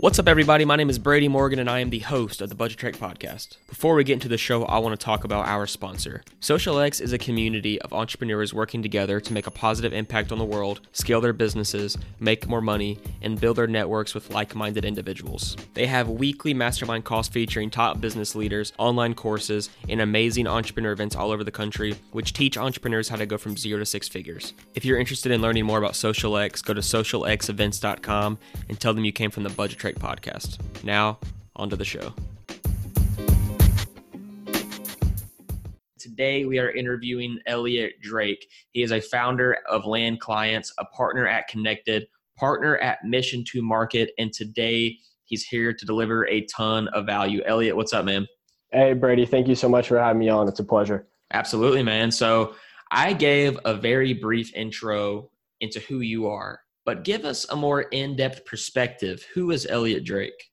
What's up, everybody? My name is Brady Morgan, and I am the host of the Budget Trek Podcast. Before we get into the show, I want to talk about our sponsor. SocialX is a community of entrepreneurs working together to make a positive impact on the world, scale their businesses, make more money, and build their networks with like minded individuals. They have weekly mastermind calls featuring top business leaders, online courses, and amazing entrepreneur events all over the country, which teach entrepreneurs how to go from zero to six figures. If you're interested in learning more about SocialX, go to socialxevents.com and tell them you came from the Budget Trek podcast. Now, on to the show. Today, we are interviewing Elliot Drake. He is a founder of Land Clients, a partner at Connected, partner at Mission to Market, and today he's here to deliver a ton of value. Elliot, what's up, man? Hey, Brady. Thank you so much for having me on. It's a pleasure. Absolutely, man. So, I gave a very brief intro into who you are but give us a more in-depth perspective. Who is Elliot Drake?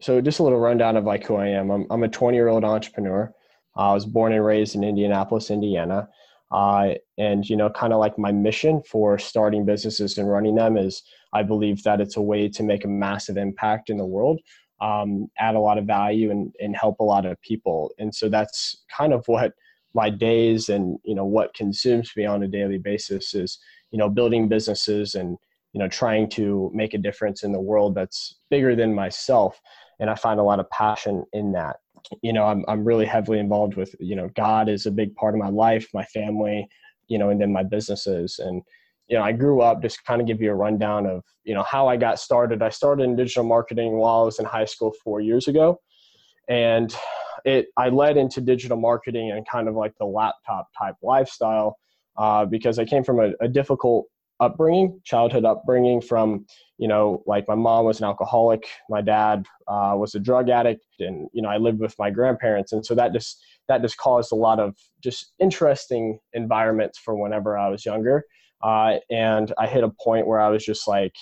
So just a little rundown of like who I am. I'm, I'm a 20 year old entrepreneur. I was born and raised in Indianapolis, Indiana. Uh, and you know, kind of like my mission for starting businesses and running them is I believe that it's a way to make a massive impact in the world, um, add a lot of value and, and help a lot of people. And so that's kind of what my days and you know what consumes me on a daily basis is you know building businesses and you know trying to make a difference in the world that's bigger than myself. And i find a lot of passion in that. You know i'm, I'm really heavily involved with you know god is a big part of my life my family you know and then my businesses. And you know i grew up just kind of give you a rundown of you know how i got started. I started in digital marketing while i was in high school four years ago. And it i led into digital marketing and kind of like the laptop type lifestyle uh, because I came from a, a, difficult upbringing, childhood upbringing from, you know, like my mom was an alcoholic, my dad uh, was a drug addict, and you know, I lived with my grandparents, and so that just that just caused a lot of just interesting environments for whenever I was younger. Uh, and I hit a point where I was just like,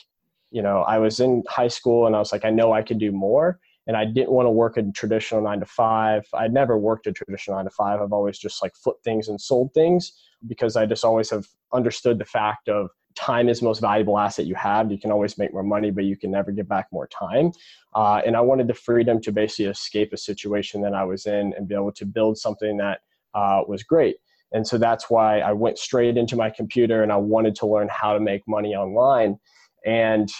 you know, I was in high school and I was like, I know I could do more and I didn't want to work a traditional nine to five. I'd never worked a traditional nine to five. I've always just like flipped things and sold things because I just always have understood the fact of time is most valuable asset you have. You can always make more money, but you can never get back more time. Uh, and I wanted the freedom to basically escape a situation that I was in and be able to build something that uh, was great. And so that's why I went straight into my computer and I wanted to learn how to make money online. And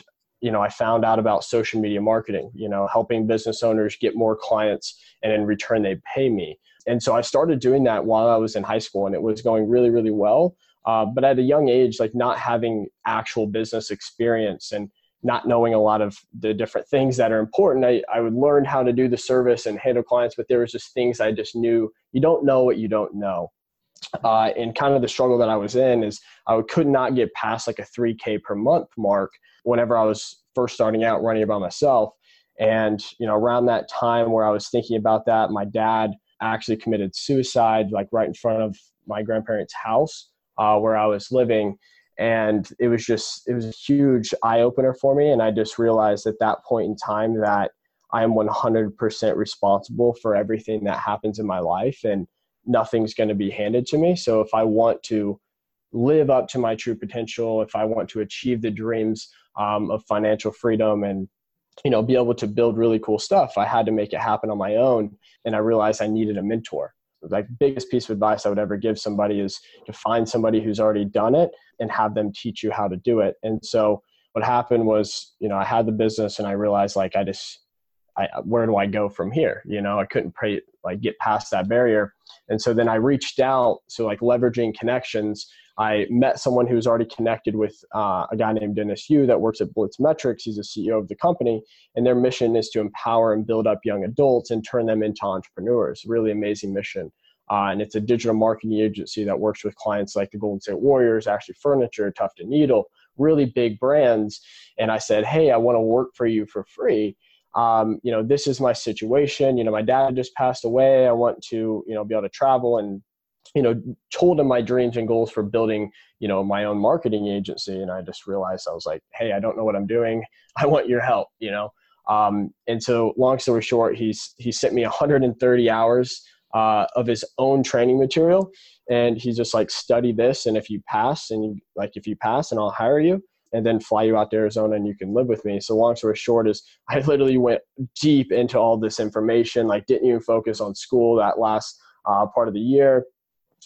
you know, I found out about social media marketing, you know, helping business owners get more clients and in return they pay me. And so I started doing that while I was in high school and it was going really, really well. Uh, but at a young age, like not having actual business experience and not knowing a lot of the different things that are important, I, I would learn how to do the service and handle clients, but there was just things I just knew you don't know what you don't know. Uh, and kind of the struggle that I was in is I could not get past like a 3K per month mark whenever I was first starting out running it by myself. And, you know, around that time where I was thinking about that, my dad actually committed suicide, like right in front of my grandparents' house uh, where I was living. And it was just, it was a huge eye opener for me. And I just realized at that point in time that I am 100% responsible for everything that happens in my life and nothing's going to be handed to me. So if I want to live up to my true potential, if I want to achieve the dreams um, of financial freedom and you know be able to build really cool stuff, I had to make it happen on my own. And I realized I needed a mentor. Like biggest piece of advice I would ever give somebody is to find somebody who's already done it and have them teach you how to do it. And so what happened was, you know, I had the business and I realized like I just I, where do I go from here? You know, I couldn't pray, like get past that barrier. And so then I reached out. So like leveraging connections, I met someone who was already connected with uh, a guy named Dennis Yu that works at BlitzMetrics. He's the CEO of the company, and their mission is to empower and build up young adults and turn them into entrepreneurs. Really amazing mission. Uh, and it's a digital marketing agency that works with clients like the Golden State Warriors, Ashley Furniture, Tuft and Needle, really big brands. And I said, hey, I want to work for you for free. Um, you know, this is my situation. You know, my dad just passed away. I want to, you know, be able to travel and you know told him my dreams and goals for building you know my own marketing agency. And i just realized i was like hey i don't know what i'm doing. I want your help you know? Um, and so long story short he's he sent me 130 hours uh, of his own training material. And he's just like study this. And if you pass and you like if you pass and i'll hire you and then fly you out to Arizona and you can live with me. So long story short is I literally went deep into all this information, like didn't even focus on school that last uh, part of the year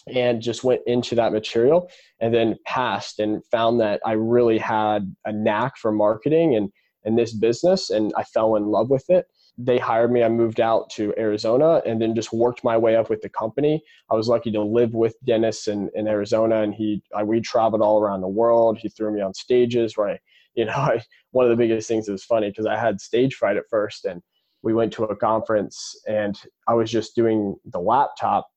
and just went into that material and then passed and found that I really had a knack for marketing and, and this business and I fell in love with it they hired me. I moved out to Arizona and then just worked my way up with the company. I was lucky to live with Dennis in, in Arizona, and he I, we traveled all around the world. He threw me on stages where I, you know, I, one of the biggest things was funny because I had stage fright at first, and we went to a conference and I was just doing the laptop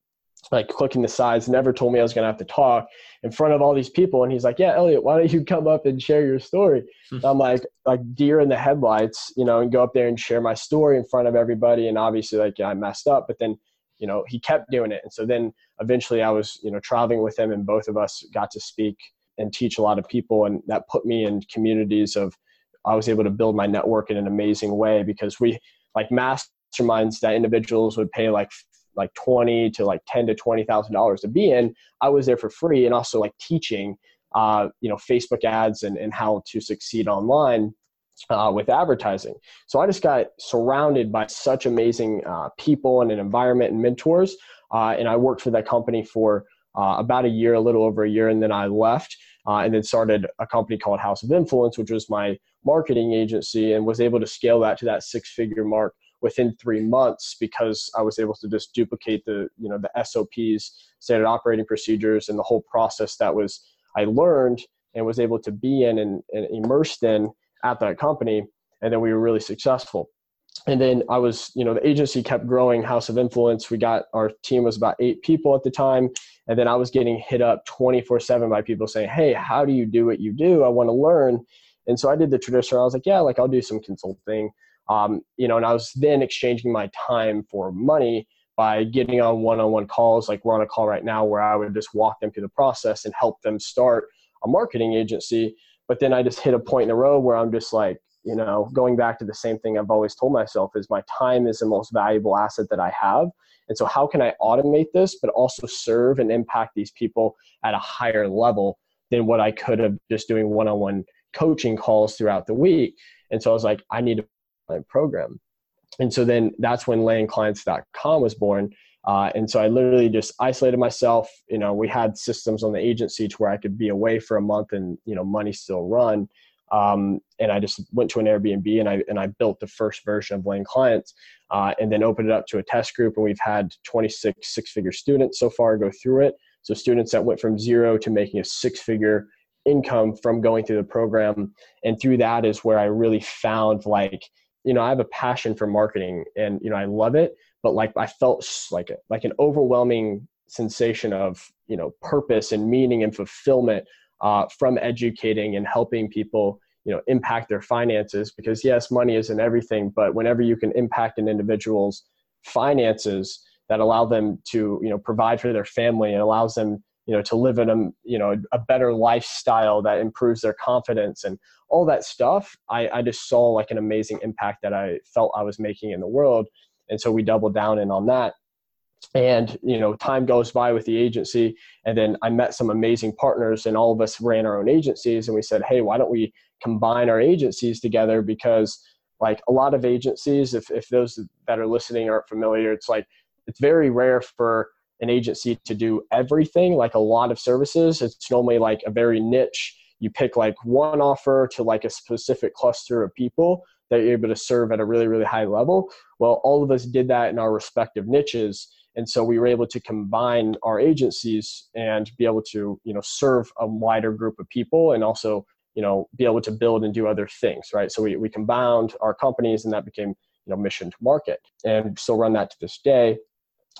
like clicking the sides, never told me I was going to have to talk in front of all these people. And he's like, yeah, Elliot, why don't you come up and share your story? Hmm. I'm like, like deer in the headlights, you know, and go up there and share my story in front of everybody. And obviously like yeah, I messed up, but then, you know, he kept doing it. And so then eventually I was, you know, traveling with him and both of us got to speak and teach a lot of people. And that put me in communities of, I was able to build my network in an amazing way because we like masterminds that individuals would pay like like 20 to like 10 to 20 thousand dollars to be in i was there for free and also like teaching uh, you know facebook ads and, and how to succeed online uh, with advertising. So i just got surrounded by such amazing uh, people and an environment and mentors uh, and i worked for that company for uh, about a year a little over a year and then i left uh, and then started a company called house of influence which was my marketing agency and was able to scale that to that six figure mark within three months because I was able to just duplicate the you know the SOPs, standard operating procedures, and the whole process that was I learned and was able to be in and, and immersed in at that company, and then we were really successful. And then I was, you know, the agency kept growing, House of Influence. We got our team was about eight people at the time, and then I was getting hit up 24 seven by people saying, "Hey, how do you do what you do? I want to learn." And so I did the traditional. I was like, "Yeah, like I'll do some consulting." Um, you know, and I was then exchanging my time for money by getting on one-on-one calls like we're on a call right now where I would just walk them through the process and help them start a marketing agency. But then I just hit a point in the road where I'm just like, you know, going back to the same thing I've always told myself is my time is the most valuable asset that I have. And so how can I automate this but also serve and impact these people at a higher level than what I could have just doing one-on-one coaching calls throughout the week. And so I was like, I need to program. And so then that's when layingclients.com was born. Uh, and so I literally just isolated myself. You know, we had systems on the agency to where I could be away for a month and, you know, money still run. Um, and I just went to an Airbnb and I, and I built the first version of Laying Clients uh, and then opened it up to a test group. And we've had 26 six figure students so far go through it. So students that went from zero to making a six figure income from going through the program. And through that is where I really found like, you know, I have a passion for marketing and, you know, I love it, but like I felt like, like an overwhelming sensation of, you know, purpose and meaning and fulfillment uh, from educating and helping people, you know, impact their finances because yes, money isn't everything, but whenever you can impact an individual's finances that allow them to, you know, provide for their family and allows them you know to live in a you know a better lifestyle that improves their confidence and all that stuff I, I just saw like an amazing impact that i felt i was making in the world. And so we doubled down in on that. And you know time goes by with the agency. And then i met some amazing partners and all of us ran our own agencies. And we said hey why don't we combine our agencies together? Because like a lot of agencies if, if those that are listening aren't familiar it's like it's very rare for an agency to do everything like a lot of services. It's normally like a very niche. You pick like one offer to like a specific cluster of people that you're able to serve at a really really high level. Well all of us did that in our respective niches and so we were able to combine our agencies and be able to you know serve a wider group of people and also you know be able to build and do other things right? So we, we combined our companies and that became you know mission to market and still run that to this day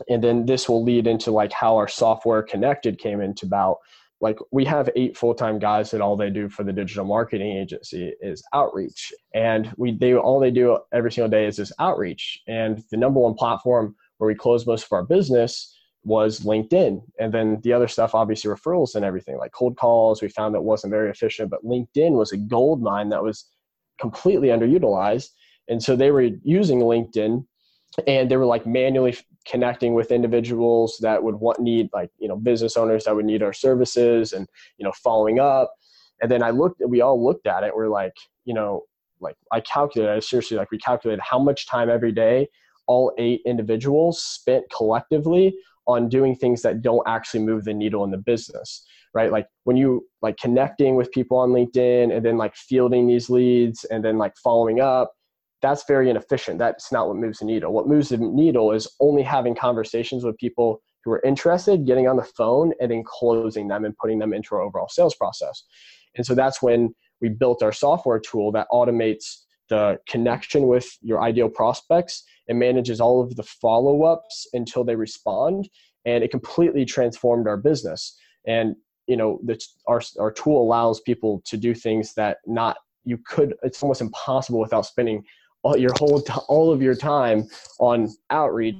and then this will lead into like how our software connected came into about like we have eight full-time guys that all they do for the digital marketing agency is outreach. And we they all they do every single day is this outreach. And the number one platform where we close most of our business was linkedin. And then the other stuff obviously referrals and everything like cold calls. We found that wasn't very efficient but linkedin was a gold mine that was completely underutilized. And so they were using linkedin and they were like manually connecting with individuals that would want need like you know business owners that would need our services and you know following up And then I looked, we all looked at it. We're like, you know, like I calculated, I seriously like we calculated how much time every day all eight individuals spent collectively on doing things that don't actually move the needle in the business right like when you like connecting with people on linkedin and then like fielding these leads and then like following up that's very inefficient. That's not what moves the needle. What moves the needle is only having conversations with people who are interested getting on the phone and then closing them and putting them into our overall sales process. And so that's when we built our software tool that automates the connection with your ideal prospects. And manages all of the follow-ups until they respond and it completely transformed our business. And you know the, our, our tool allows people to do things that not you could it's almost impossible without spending all your whole all of your time on outreach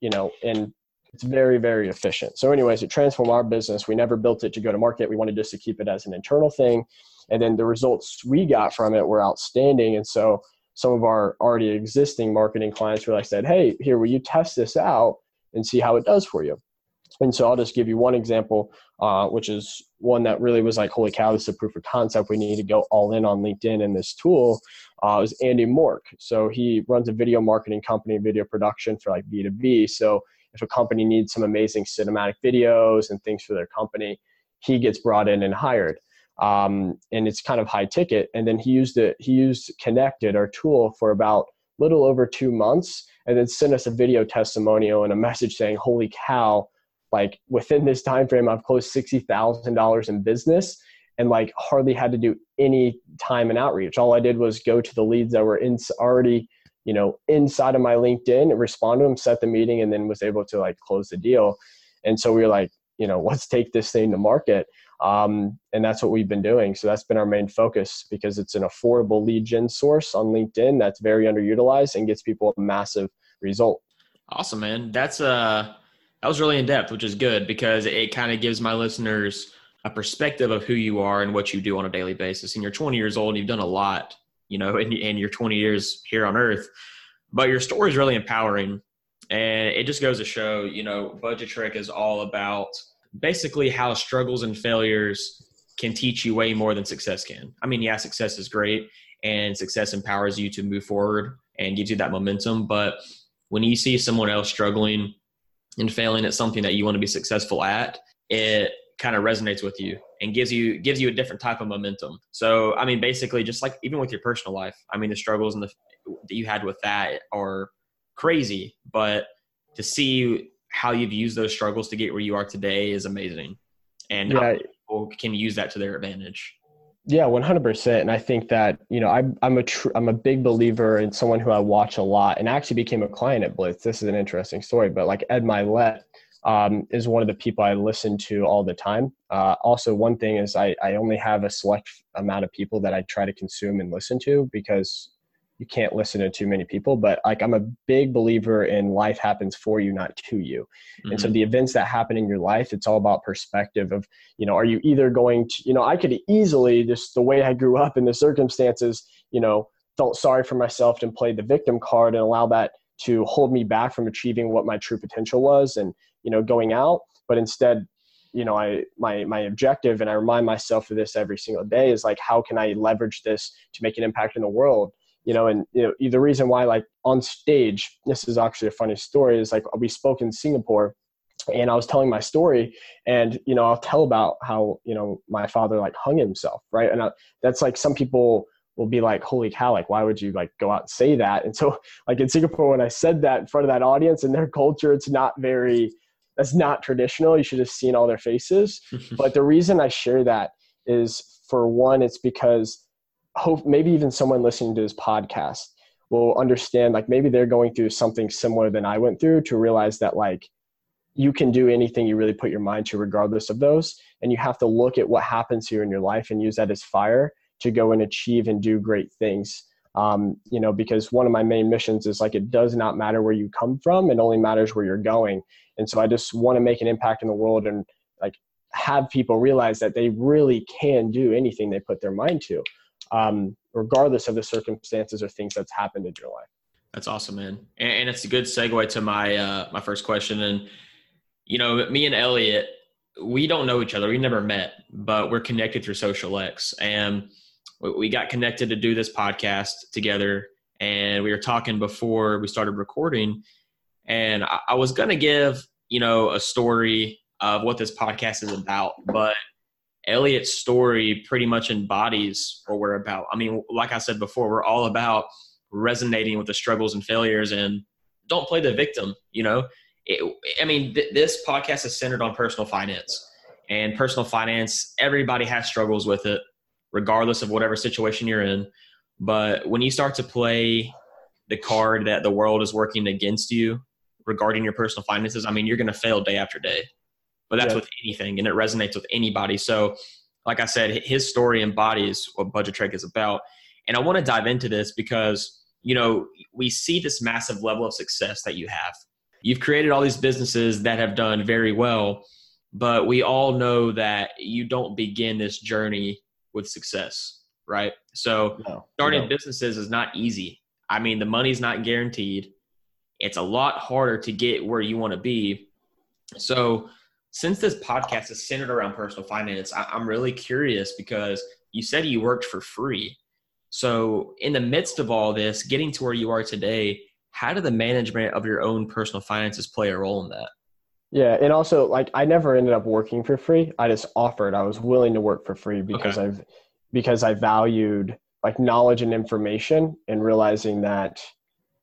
you know and it's very very efficient. So anyways it transformed our business. We never built it to go to market. We wanted just to keep it as an internal thing. And then the results we got from it were outstanding. And so some of our already existing marketing clients were like said hey here will you test this out and see how it does for you? And so i'll just give you one example uh, which is one that really was like holy cow this is a proof of concept we need to go all in on linkedin and this tool uh, was andy mork so he runs a video marketing company video production for like b2b so if a company needs some amazing cinematic videos and things for their company he gets brought in and hired um, and it's kind of high ticket. And then he used it. He used Connected, our tool, for about little over two months, and then sent us a video testimonial and a message saying, "Holy cow!" Like within this time frame, I've closed sixty thousand dollars in business, and like hardly had to do any time and outreach. All I did was go to the leads that were in already, you know, inside of my LinkedIn, respond to them, set the meeting, and then was able to like close the deal. And so we were like, you know, let's take this thing to market. Um, and that's what we've been doing. So that's been our main focus because it's an affordable lead gen source on LinkedIn that's very underutilized and gets people a massive result. Awesome, man. That's uh that was really in depth, which is good because it kind of gives my listeners a perspective of who you are and what you do on a daily basis. And you're 20 years old and you've done a lot, you know, in, your 20 years here on earth. But your story is really empowering. And it just goes to show, you know, Budget Trek is all about basically how struggles and failures can teach you way more than success can. I mean, yeah, success is great and success empowers you to move forward and gives you that momentum. But when you see someone else struggling and failing at something that you want to be successful at, it kind of resonates with you and gives you gives you a different type of momentum. So, I mean, basically, just like even with your personal life, I mean, the struggles and the that you had with that are crazy, but to see how you've used those struggles to get where you are today is amazing, and yeah. people can use that to their advantage. Yeah, one hundred percent. And I think that you know I'm I'm a tr- I'm a big believer in someone who I watch a lot, and actually became a client at Blitz. This is an interesting story, but like Ed Mylett um, is one of the people I listen to all the time. Uh, also, one thing is I I only have a select amount of people that I try to consume and listen to because you can't listen to too many people but like i'm a big believer in life happens for you not to you mm-hmm. and so mm-hmm. the events that happen in your life it's all about perspective of you know are you either going to you know i could easily just the way i grew up in the circumstances you know felt sorry for myself and played the victim card and allow that to hold me back from achieving what my true potential was and you know going out but instead you know i my my objective and i remind myself of this every single day is like how can i leverage this to make an impact in the world you know, and you know, the reason why, like on stage, this is actually a funny story. Is like we spoke in Singapore, and I was telling my story, and you know, I'll tell about how you know my father like hung himself, right? And I, that's like some people will be like, "Holy cow! Like, why would you like go out and say that?" And so, like in Singapore, when I said that in front of that audience, in their culture, it's not very that's not traditional. You should have seen all their faces. but the reason I share that is for one, it's because hope maybe even someone listening to this podcast will understand like maybe they're going through something similar than I went through to realize that like you can do anything you really put your mind to regardless of those. And you have to look at what happens here in your life and use that as fire to go and achieve and do great things. Um, you know because one of my main missions is like it does not matter where you come from it only matters where you're going. And so i just want to make an impact in the world and like have people realize that they really can do anything they put their mind to um, regardless of the circumstances or things that's happened in your life. That's awesome, man. And, and it's a good segue to my uh, my first question. And you know, me and Elliot, we don't know each other. We never met, but we're connected through Social X. And we got connected to do this podcast together. And we were talking before we started recording. And I, I was to give, you know, a story of what this podcast is about. But Elliott's story pretty much embodies what we're about. I mean, like I said before, we're all about resonating with the struggles and failures and don't play the victim, you know? It, I mean, th- this podcast is centered on personal finance. And personal finance, everybody has struggles with it, regardless of whatever situation you're in. But when you start to play the card that the world is working against you regarding your personal finances, I mean, you're going to fail day after day but that's yeah. with anything and it resonates with anybody. So, like I said, his story embodies what Budget Trek is about. And I want to dive into this because, you know, we see this massive level of success that you have. You've created all these businesses that have done very well, but we all know that you don't begin this journey with success, right? So, no, starting businesses is not easy. I mean, the money's not guaranteed. It's a lot harder to get where you want to be. So, since this podcast is centered around personal finance, I, am really curious because you said you worked for free. So, in the midst of all this, getting to where you are today, how did the management of your own personal finances play a role in that? Yeah, and also like I never ended up working for free. I just offered. I was willing to work for free because okay. I've because I valued like knowledge and information and realizing that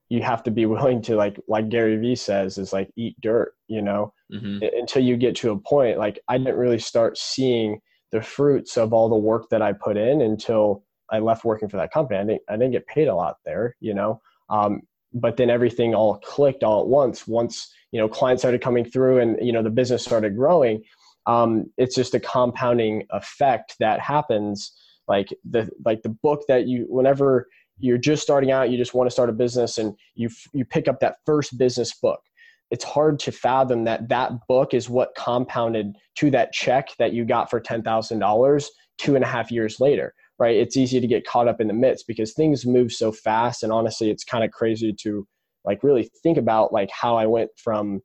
you have to be willing to like like Gary Vee says is like eat dirt, you know, mm-hmm. until you get to a point. Like I didn't really start seeing the fruits of all the work that I put in until I left working for that company. I didn't I didn't get paid a lot there, you know. Um, but then everything all clicked all at once. Once you know clients started coming through and you know the business started growing. Um, it's just a compounding effect that happens. Like the like the book that you whenever you're just starting out you just want to start a business and you you pick up that first business book it's hard to fathom that that book is what compounded to that check that you got for $10000 two and a half years later right? It's easy to get caught up in the midst because things move so fast and honestly it's kind of crazy to like really think about like how i went from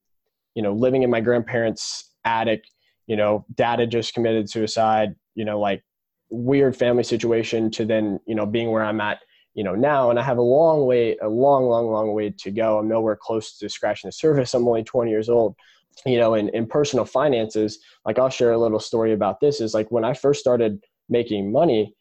you know living in my grandparents attic you know dad had just committed suicide you know like weird family situation to then you know being where i'm at you know now and i have a long way a long long long way to go. I'm nowhere close to scratching the surface. I'm only 20 years old you know in, in personal finances. Like i'll share a little story about this is like when i first started making money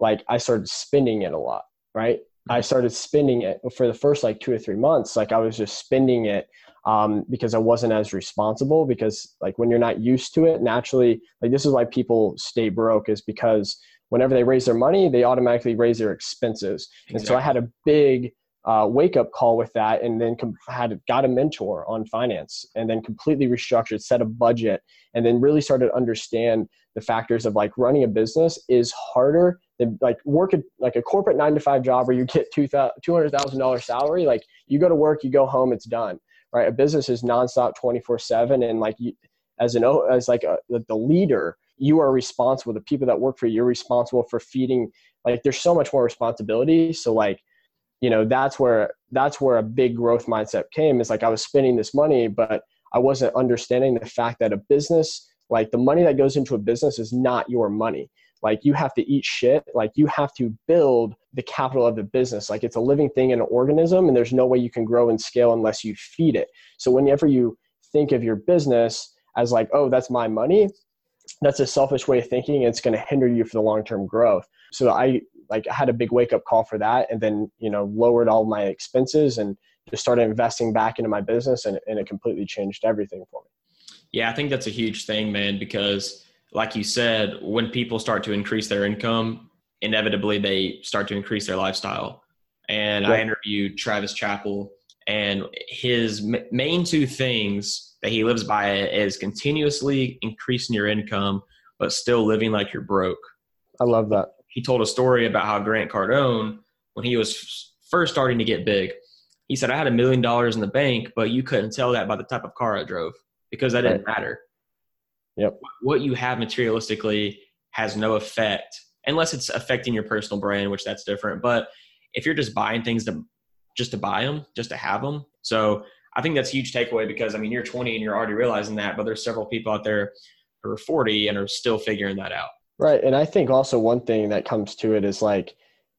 like i started spending it a lot right? I started spending it for the first like two or three months like i was just spending it um, because i wasn't as responsible because like when you're not used to it naturally like this is why people stay broke is because whenever they raise their money, they automatically raise their expenses. Exactly. And so I had a big uh, wake up call with that, and then com- had got a mentor on finance, and then completely restructured, set a budget, and then really started to understand the factors of like running a business is harder than like work at like a corporate nine to five job where you get two hundred thousand dollars salary. Like you go to work, you go home, it's done. Right? A business is nonstop, twenty four seven, and like you, as an as like a, the leader you are responsible the people that work for you you're responsible for feeding like there's so much more responsibility. So like you know that's where that's where a big growth mindset came is like i was spending this money but i wasn't understanding the fact that a business like the money that goes into a business is not your money. Like you have to eat shit. Like you have to build the capital of the business. Like it's a living thing in an organism and there's no way you can grow and scale unless you feed it. So whenever you think of your business as like oh that's my money that's a selfish way of thinking it's going to hinder you for the long-term growth. So i like had a big wake-up call for that and then you know lowered all my expenses and just started investing back into my business and, and it completely changed everything for me. Yeah i think that's a huge thing man because like you said when people start to increase their income inevitably they start to increase their lifestyle. And yeah. i interviewed travis chappell and his m- main two things that he lives by is continuously increasing your income, but still living like you're broke. I love that. He told a story about how Grant Cardone, when he was first starting to get big, he said, I had a million dollars in the bank, but you couldn't tell that by the type of car I drove because that didn't right. matter. Yep. What you have materialistically has no effect unless it's affecting your personal brand, which that's different. But if you're just buying things to just to buy them, just to have them. So I think that's huge takeaway because I mean you're 20 and you're already realizing that, but there's several people out there who are 40 and are still figuring that out. Right. And I think also one thing that comes to it is like,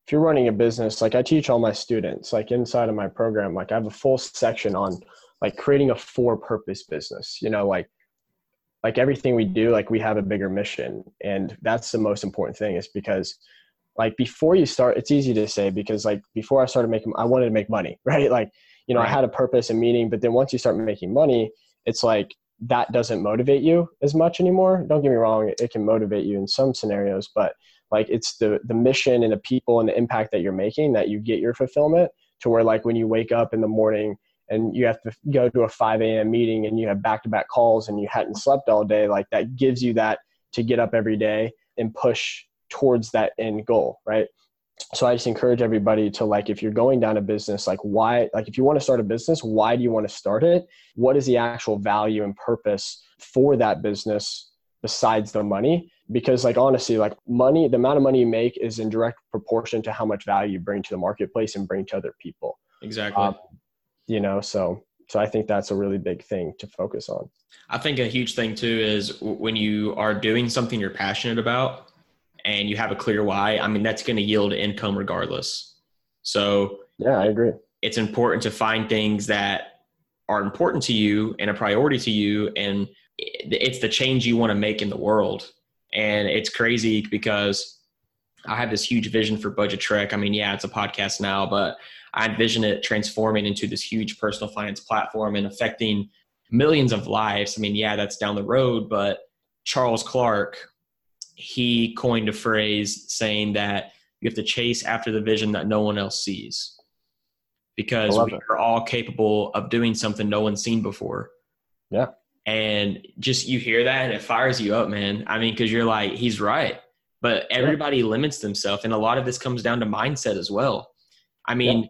if you're running a business, like I teach all my students, like inside of my program, like I have a full section on like creating a for purpose business, you know, like, like everything we do, like we have a bigger mission. And that's the most important thing is because like before you start, it's easy to say because like before I started making, I wanted to make money, right? Like, you know, right. I had a purpose and meaning, but then once you start making money, it's like that doesn't motivate you as much anymore. Don't get me wrong, it can motivate you in some scenarios, but like it's the the mission and the people and the impact that you're making that you get your fulfillment to where like when you wake up in the morning and you have to go to a 5 a.m. meeting and you have back to back calls and you hadn't slept all day, like that gives you that to get up every day and push towards that end goal, right? so i just encourage everybody to like if you're going down a business like why like if you want to start a business why do you want to start it? What is the actual value and purpose for that business besides the money? Because like honestly like money the amount of money you make is in direct proportion to how much value you bring to the marketplace and bring to other people. Exactly. Um, you know so so i think that's a really big thing to focus on. I think a huge thing too is when you are doing something you're passionate about and you have a clear why, I mean, that's going to yield income regardless. So, yeah, I agree. It's important to find things that are important to you and a priority to you, and it's the change you want to make in the world. And it's crazy because I have this huge vision for Budget Trek. I mean, yeah, it's a podcast now, but I envision it transforming into this huge personal finance platform and affecting millions of lives. I mean, yeah, that's down the road, but Charles Clark, he coined a phrase saying that you have to chase after the vision that no one else sees because we it. are all capable of doing something no one's seen before. Yeah. And just you hear that and it fires you up, man. I mean, because you're like, he's right. But everybody yeah. limits themselves. And a lot of this comes down to mindset as well. I mean, yeah.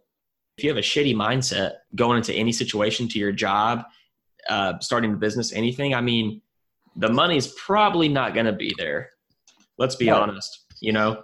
if you have a shitty mindset going into any situation to your job, uh, starting a business, anything, I mean, the money's probably not going to be there. Let's be yeah. honest, you know?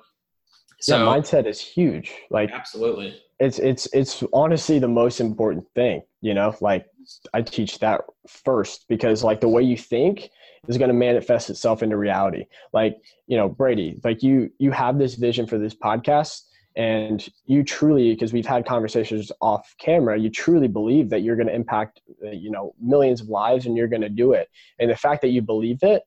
So yeah, mindset is huge. Like absolutely. It's it's it's honestly the most important thing, you know? Like I teach that first because like the way you think is going to manifest itself into reality. Like, you know, Brady, like you you have this vision for this podcast and you truly because we've had conversations off camera you truly believe that you're going to impact you know millions of lives and you're going to do it and the fact that you believe it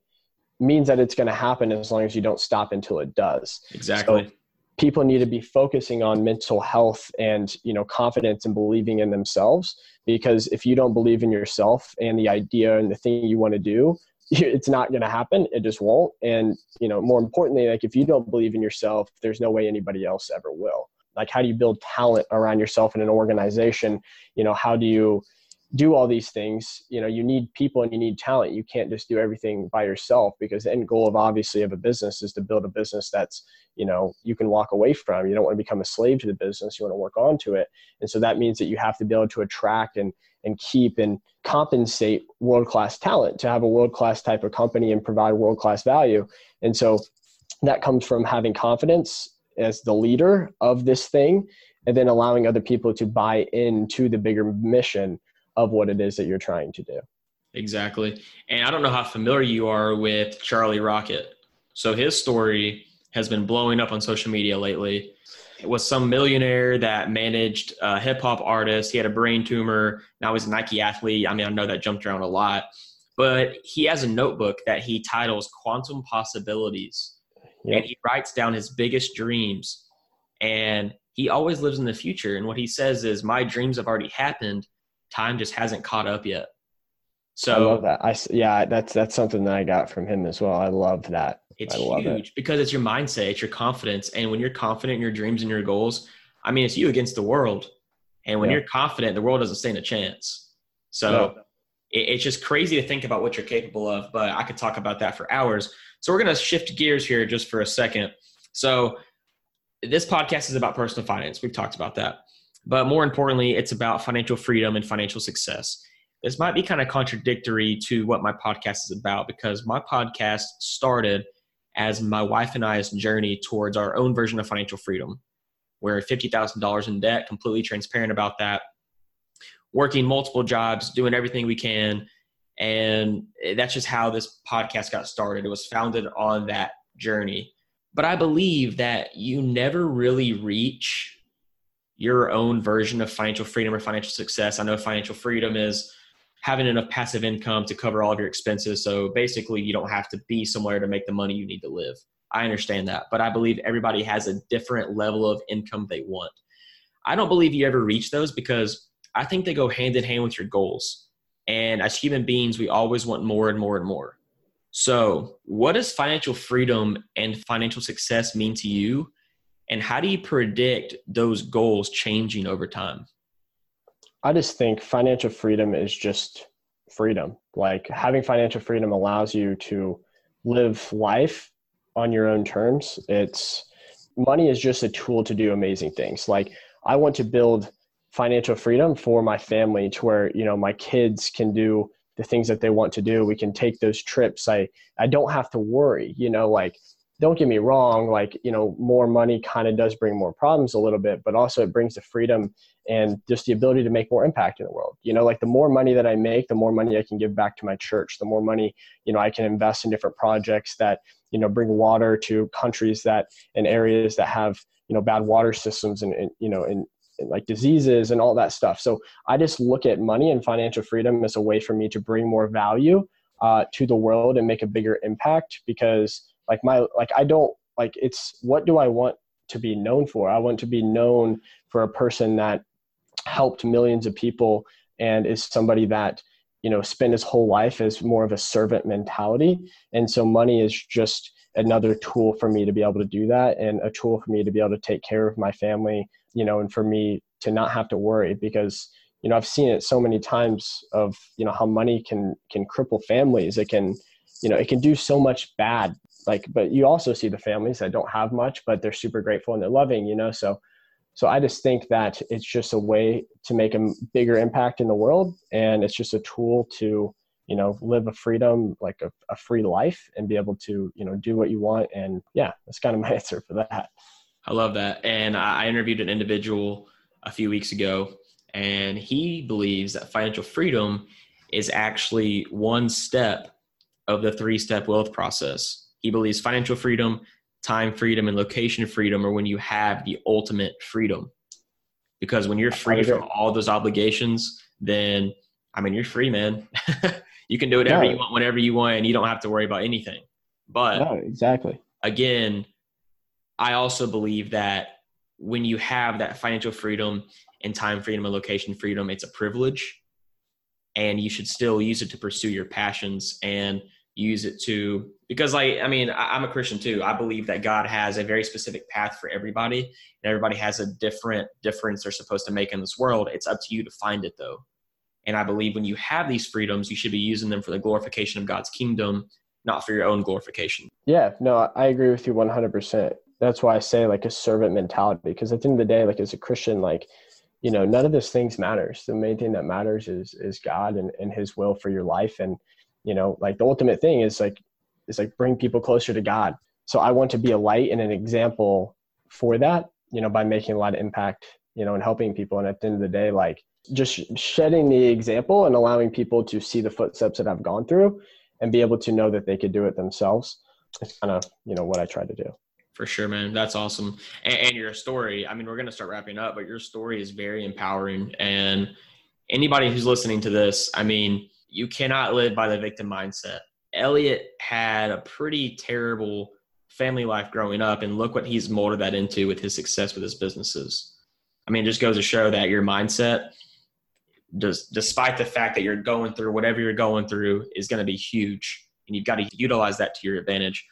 means that it's going to happen as long as you don't stop until it does. Exactly. So people need to be focusing on mental health and you know confidence and believing in themselves because if you don't believe in yourself and the idea and the thing you want to do it's not going to happen it just won't and you know more importantly like if you don't believe in yourself there's no way anybody else ever will like how do you build talent around yourself in an organization you know how do you do all these things you know you need people and you need talent. You can't just do everything by yourself because the end goal of obviously of a business is to build a business that's you know you can walk away from. You don't want to become a slave to the business. You want to work onto it. And so that means that you have to be able to attract and and keep and compensate world class talent to have a world class type of company and provide world class value. And so that comes from having confidence as the leader of this thing and then allowing other people to buy into the bigger mission of what it is that you're trying to do. Exactly. And I don't know how familiar you are with Charlie Rocket. So his story has been blowing up on social media lately. It was some millionaire that managed a hip hop artist. He had a brain tumor. Now he's a Nike athlete. I mean, I know that jumped around a lot, but he has a notebook that he titles Quantum Possibilities. Yep. And he writes down his biggest dreams. And he always lives in the future. And what he says is, My dreams have already happened time just hasn't caught up yet. So I love that. I yeah, that's that's something that I got from him as well. I love that. It's huge it. because it's your mindset, it's your confidence, and when you're confident in your dreams and your goals, I mean, it's you against the world. And when yeah. you're confident, the world doesn't stand a chance. So no. it, it's just crazy to think about what you're capable of. But I could talk about that for hours. So we're going to shift gears here just for a second. So this podcast is about personal finance. We've talked about that. But more importantly, it's about financial freedom and financial success. This might be kind of contradictory to what my podcast is about because my podcast started as my wife and I's journey towards our own version of financial freedom. We're $50,000 in debt, completely transparent about that, working multiple jobs, doing everything we can, And that's just how this podcast got started. It was founded on that journey. But I believe that you never really reach your own version of financial freedom or financial success. I know financial freedom is having enough passive income to cover all of your expenses. So basically, you don't have to be somewhere to make the money you need to live. I understand that. But I believe everybody has a different level of income they want. I don't believe you ever reach those because I think they go hand in hand with your goals. And as human beings, we always want more and more and more. So, what does financial freedom and financial success mean to you? And how do you predict those goals changing over time? I just think financial freedom is just freedom. Like having financial freedom allows you to live life on your own terms. It's money is just a tool to do amazing things. Like I want to build financial freedom for my family to where, you know, my kids can do the things that they want to do. We can take those trips. I I don't have to worry, you know, like don't get me wrong, like, you know, more money kind of does bring more problems a little bit, but also it brings the freedom and just the ability to make more impact in the world. You know, like the more money that I make, the more money I can give back to my church, the more money, you know, I can invest in different projects that, you know, bring water to countries that and areas that have, you know, bad water systems and, and you know, and, like diseases and all that stuff. So I just look at money and financial freedom as a way for me to bring more value uh, to the world and make a bigger impact because like my like i don't like it's what do i want to be known for? I want to be known for a person that helped millions of people and is somebody that you know spent his whole life as more of a servant mentality. And so money is just another tool for me to be able to do that and a tool for me to be able to take care of my family you know and for me to not have to worry because you know i've seen it so many times of you know how money can can cripple families. It can you know it can do so much bad like but you also see the families that don't have much but they're super grateful and they're loving you know? So so i just think that it's just a way to make a bigger impact in the world and it's just a tool to you know live a freedom like a, a free life and be able to you know do what you want. And yeah that's kind of my answer for that. I love that. And i interviewed an individual a few weeks ago and he believes that financial freedom is actually one step of the three step wealth process he believes financial freedom, time freedom, and location freedom are when you have the ultimate freedom. Because when you're free from all those obligations, then I mean you're free, man. you can do whatever you want whenever you want, and you don't have to worry about anything. But no, exactly. Again, I also believe that when you have that financial freedom and time freedom and location freedom, it's a privilege, and you should still use it to pursue your passions and use it to because like i mean I, am a christian too. I believe that god has a very specific path for everybody and everybody has a different difference they're supposed to make in this world. It's up to you to find it though. And i believe when you have these freedoms you should be using them for the glorification of god's kingdom not for your own glorification. Yeah no i agree with you 100% that's why i say like a servant mentality because at the end of the day like as a christian like you know none of those things matters. The main thing that matters is is god and, and his will for your life. And you know like the ultimate thing is like is like bring people closer to god. So i want to be a light and an example for that you know by making a lot of impact you know and helping people. And at the end of the day like just shedding the example and allowing people to see the footsteps that i've gone through and be able to know that they could do it themselves it's kind of you know what i try to do. For sure man. That's awesome. And, and your story i mean we're going to start wrapping up but your story is very empowering. And anybody who's listening to this i mean you cannot live by the victim mindset. Elliot had a pretty terrible family life growing up, and look what he's molded that into with his success with his businesses. I mean, it just goes to show that your mindset, does, despite the fact that you're going through whatever you're going through, is going to be huge, and you've got to utilize that to your advantage.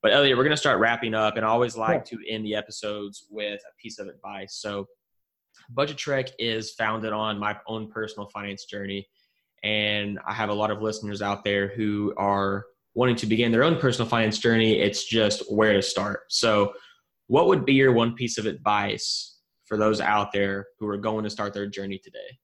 But Elliot, we're going to start wrapping up, and I always like to end the episodes with a piece of advice. So, Budget Trek is founded on my own personal finance journey and I have a lot of listeners out there who are wanting to begin their own personal finance journey. It's just where to start. So, what would be your one piece of advice for those out there who are going to start their journey today?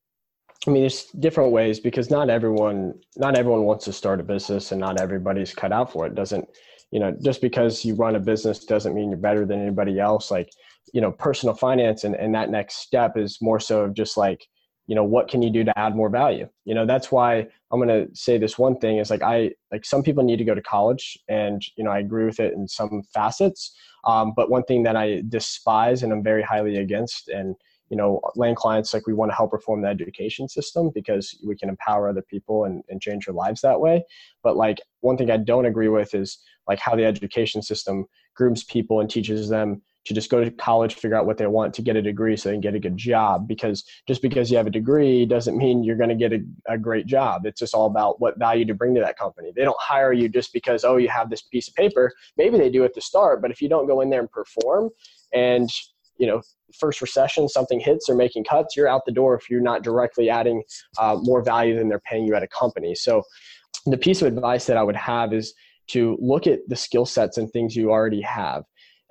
I mean, there's different ways because not everyone, not everyone wants to start a business, and not everybody's cut out for it. Doesn't you know? Just because you run a business doesn't mean you're better than anybody else. Like, you know, personal finance and and that next step is more so just like you know what can you do to add more value? You know that's why i'm going to say this one thing is like i like some people need to go to college and you know i agree with it in some facets um, but one thing that i despise and i'm very highly against and you know land clients like we want to help reform the education system because we can empower other people and, and change their lives that way. But like one thing i don't agree with is like how the education system grooms people and teaches them to just go to college, figure out what they want to get a degree so they can get a good job. Because just because you have a degree doesn't mean you're going to get a, a great job. It's just all about what value to bring to that company. They don't hire you just because, oh, you have this piece of paper. Maybe they do at the start, but if you don't go in there and perform and you know first recession something hits or making cuts you're out the door if you're not directly adding uh, more value than they're paying you at a company so the piece of advice that i would have is to look at the skill sets and things you already have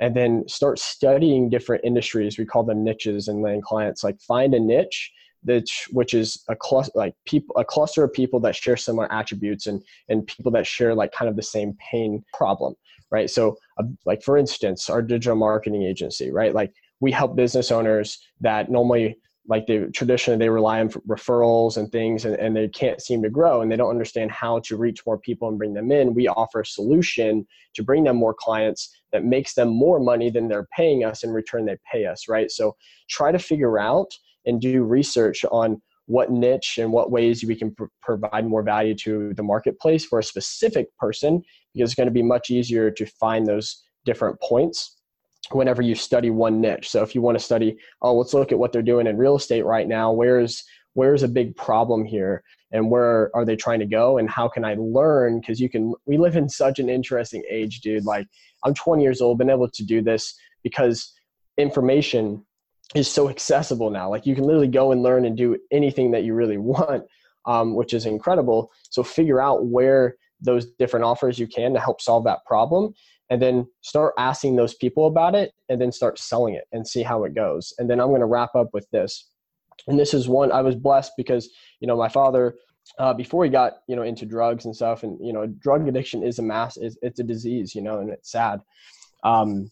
and then start studying different industries. We call them niches and land clients. Like find a niche that which is a cluster like people a cluster of people that share similar attributes and and people that share like kind of the same pain problem right so uh, like for instance our digital marketing agency right like we help business owners that normally like they traditionally they rely on referrals and things and, and they can't seem to grow and they don't understand how to reach more people and bring them in. We offer a solution to bring them more clients that makes them more money than they're paying us in return they pay us right? So try to figure out and do research on what niche and what ways we can pr- provide more value to the marketplace for a specific person because it's going to be much easier to find those different points whenever you study one niche. So if you want to study, oh, let's look at what they're doing in real estate right now. Where's where's a big problem here and where are they trying to go and how can I learn? Because you can we live in such an interesting age, dude. Like I'm 20 years old, been able to do this because information is so accessible now. Like you can literally go and learn and do anything that you really want, um, which is incredible. So figure out where those different offers you can to help solve that problem and then start asking those people about it and then start selling it and see how it goes. And then i'm going to wrap up with this. And this is one i was blessed because you know my father uh, before he got you know into drugs and stuff and you know drug addiction is a mass it's, it's a disease you know and it's sad. Um,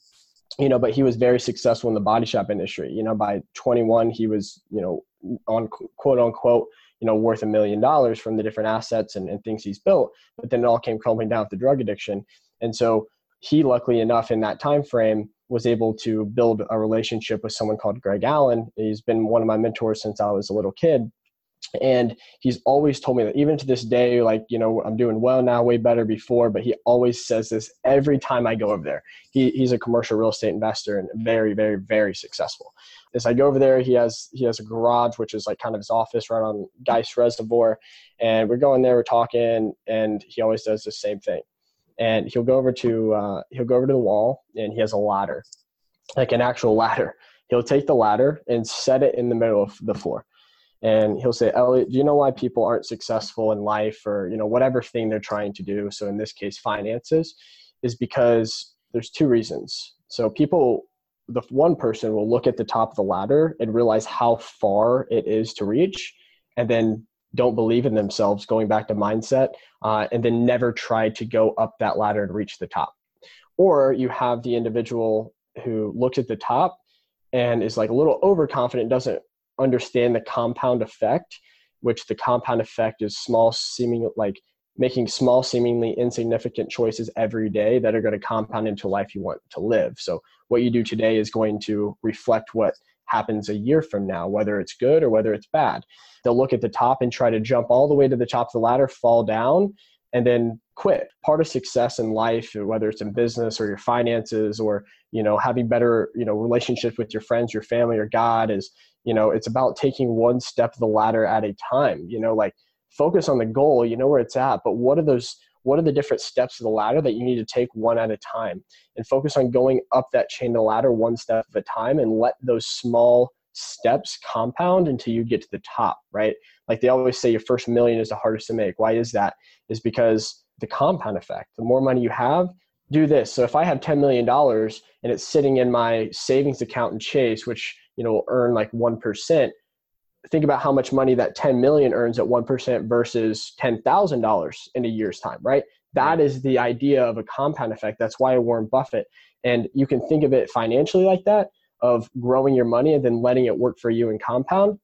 you know but he was very successful in the body shop industry. You know by 21 he was you know on quote unquote you know worth a million dollars from the different assets and, and things he's built but then it all came crumbling down with the drug addiction. And so he luckily enough in that time frame was able to build a relationship with someone called greg allen. He's been one of my mentors since i was a little kid. And he's always told me that even to this day like you know i'm doing well now way better before but he always says this every time i go over there. He, he's a commercial real estate investor and very very very successful. As i go over there he has he has a garage which is like kind of his office right on geist reservoir. And we're going there we're talking and he always does the same thing and he'll go over to uh, he'll go over to the wall and he has a ladder like an actual ladder. He'll take the ladder and set it in the middle of the floor. And he'll say elliot do you know why people aren't successful in life or you know whatever thing they're trying to do? So in this case finances is because there's two reasons. So people the one person will look at the top of the ladder and realize how far it is to reach and then don't believe in themselves, going back to mindset, uh, and then never try to go up that ladder and reach the top. Or you have the individual who looks at the top and is like a little overconfident, doesn't understand the compound effect, which the compound effect is small, seeming like making small, seemingly insignificant choices every day that are going to compound into life you want to live. So, what you do today is going to reflect what happens a year from now, whether it's good or whether it's bad. They'll look at the top and try to jump all the way to the top of the ladder, fall down, and then quit. Part of success in life, whether it's in business or your finances or, you know, having better, you know, relationships with your friends, your family, or God is, you know, it's about taking one step of the ladder at a time. You know, like focus on the goal, you know where it's at, but what are those what are the different steps of the ladder that you need to take one at a time? And focus on going up that chain of the ladder one step at a time and let those small steps compound until you get to the top right? Like they always say your first million is the hardest to make. Why is that? Is because the compound effect. The more money you have do this. So if i have $10 million and it's sitting in my savings account in chase which you know will earn like 1% think about how much money that 10 million earns at 1% versus $10,000 in a year's time, right? That is the idea of a compound effect. That's why Warren Buffett. And you can think of it financially like that of growing your money and then letting it work for you in compound.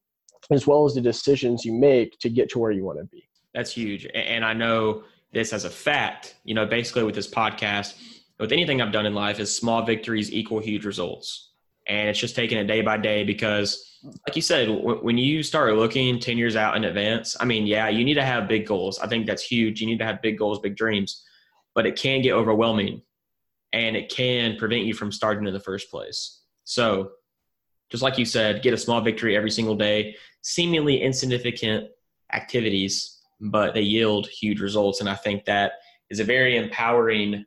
as well as the decisions you make to get to where you want to be. That's huge. And I know this as a fact, you know, basically with this podcast, with anything I've done in life is small victories equal huge results. And it's just taking it day by day because like you said, when you start looking 10 years out in advance, I mean, yeah, you need to have big goals. I think that's huge. You need to have big goals, big dreams, but it can get overwhelming and it can prevent you from starting in the first place. So, just like you said, get a small victory every single day, seemingly insignificant activities, but they yield huge results. And I think that is a very empowering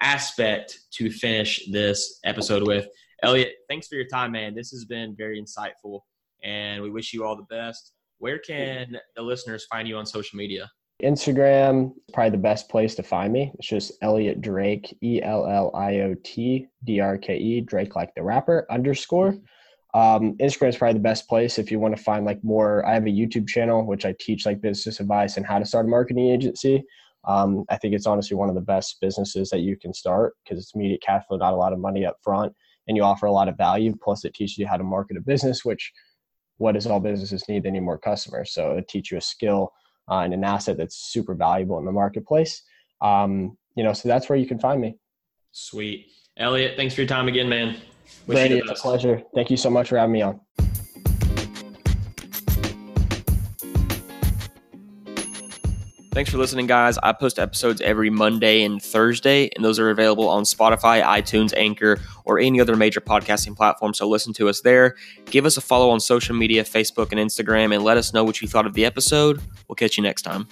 aspect to finish this episode with. Elliot, thanks for your time, man. This has been very insightful, and we wish you all the best. Where can the listeners find you on social media? Instagram, probably the best place to find me. It's just Elliot Drake, E L L I O T D R K E, Drake like the rapper underscore. Um, Instagram is probably the best place if you want to find like more. I have a YouTube channel which I teach like business advice and how to start a marketing agency. Um, I think it's honestly one of the best businesses that you can start because it's immediate cash flow, not a lot of money up front and you offer a lot of value. Plus, it teaches you how to market a business, which what does all businesses need? They need more customers. So it teaches you a skill uh, and an asset that's super valuable in the marketplace. Um, you know, so that's where you can find me. Sweet, Elliot. Thanks for your time again, man. Wish Brady, it's a pleasure. Thank you so much for having me on. Thanks for listening, guys. I post episodes every Monday and Thursday, and those are available on Spotify, iTunes, Anchor, or any other major podcasting platform. So listen to us there. Give us a follow on social media, Facebook and Instagram, and let us know what you thought of the episode. We'll catch you next time.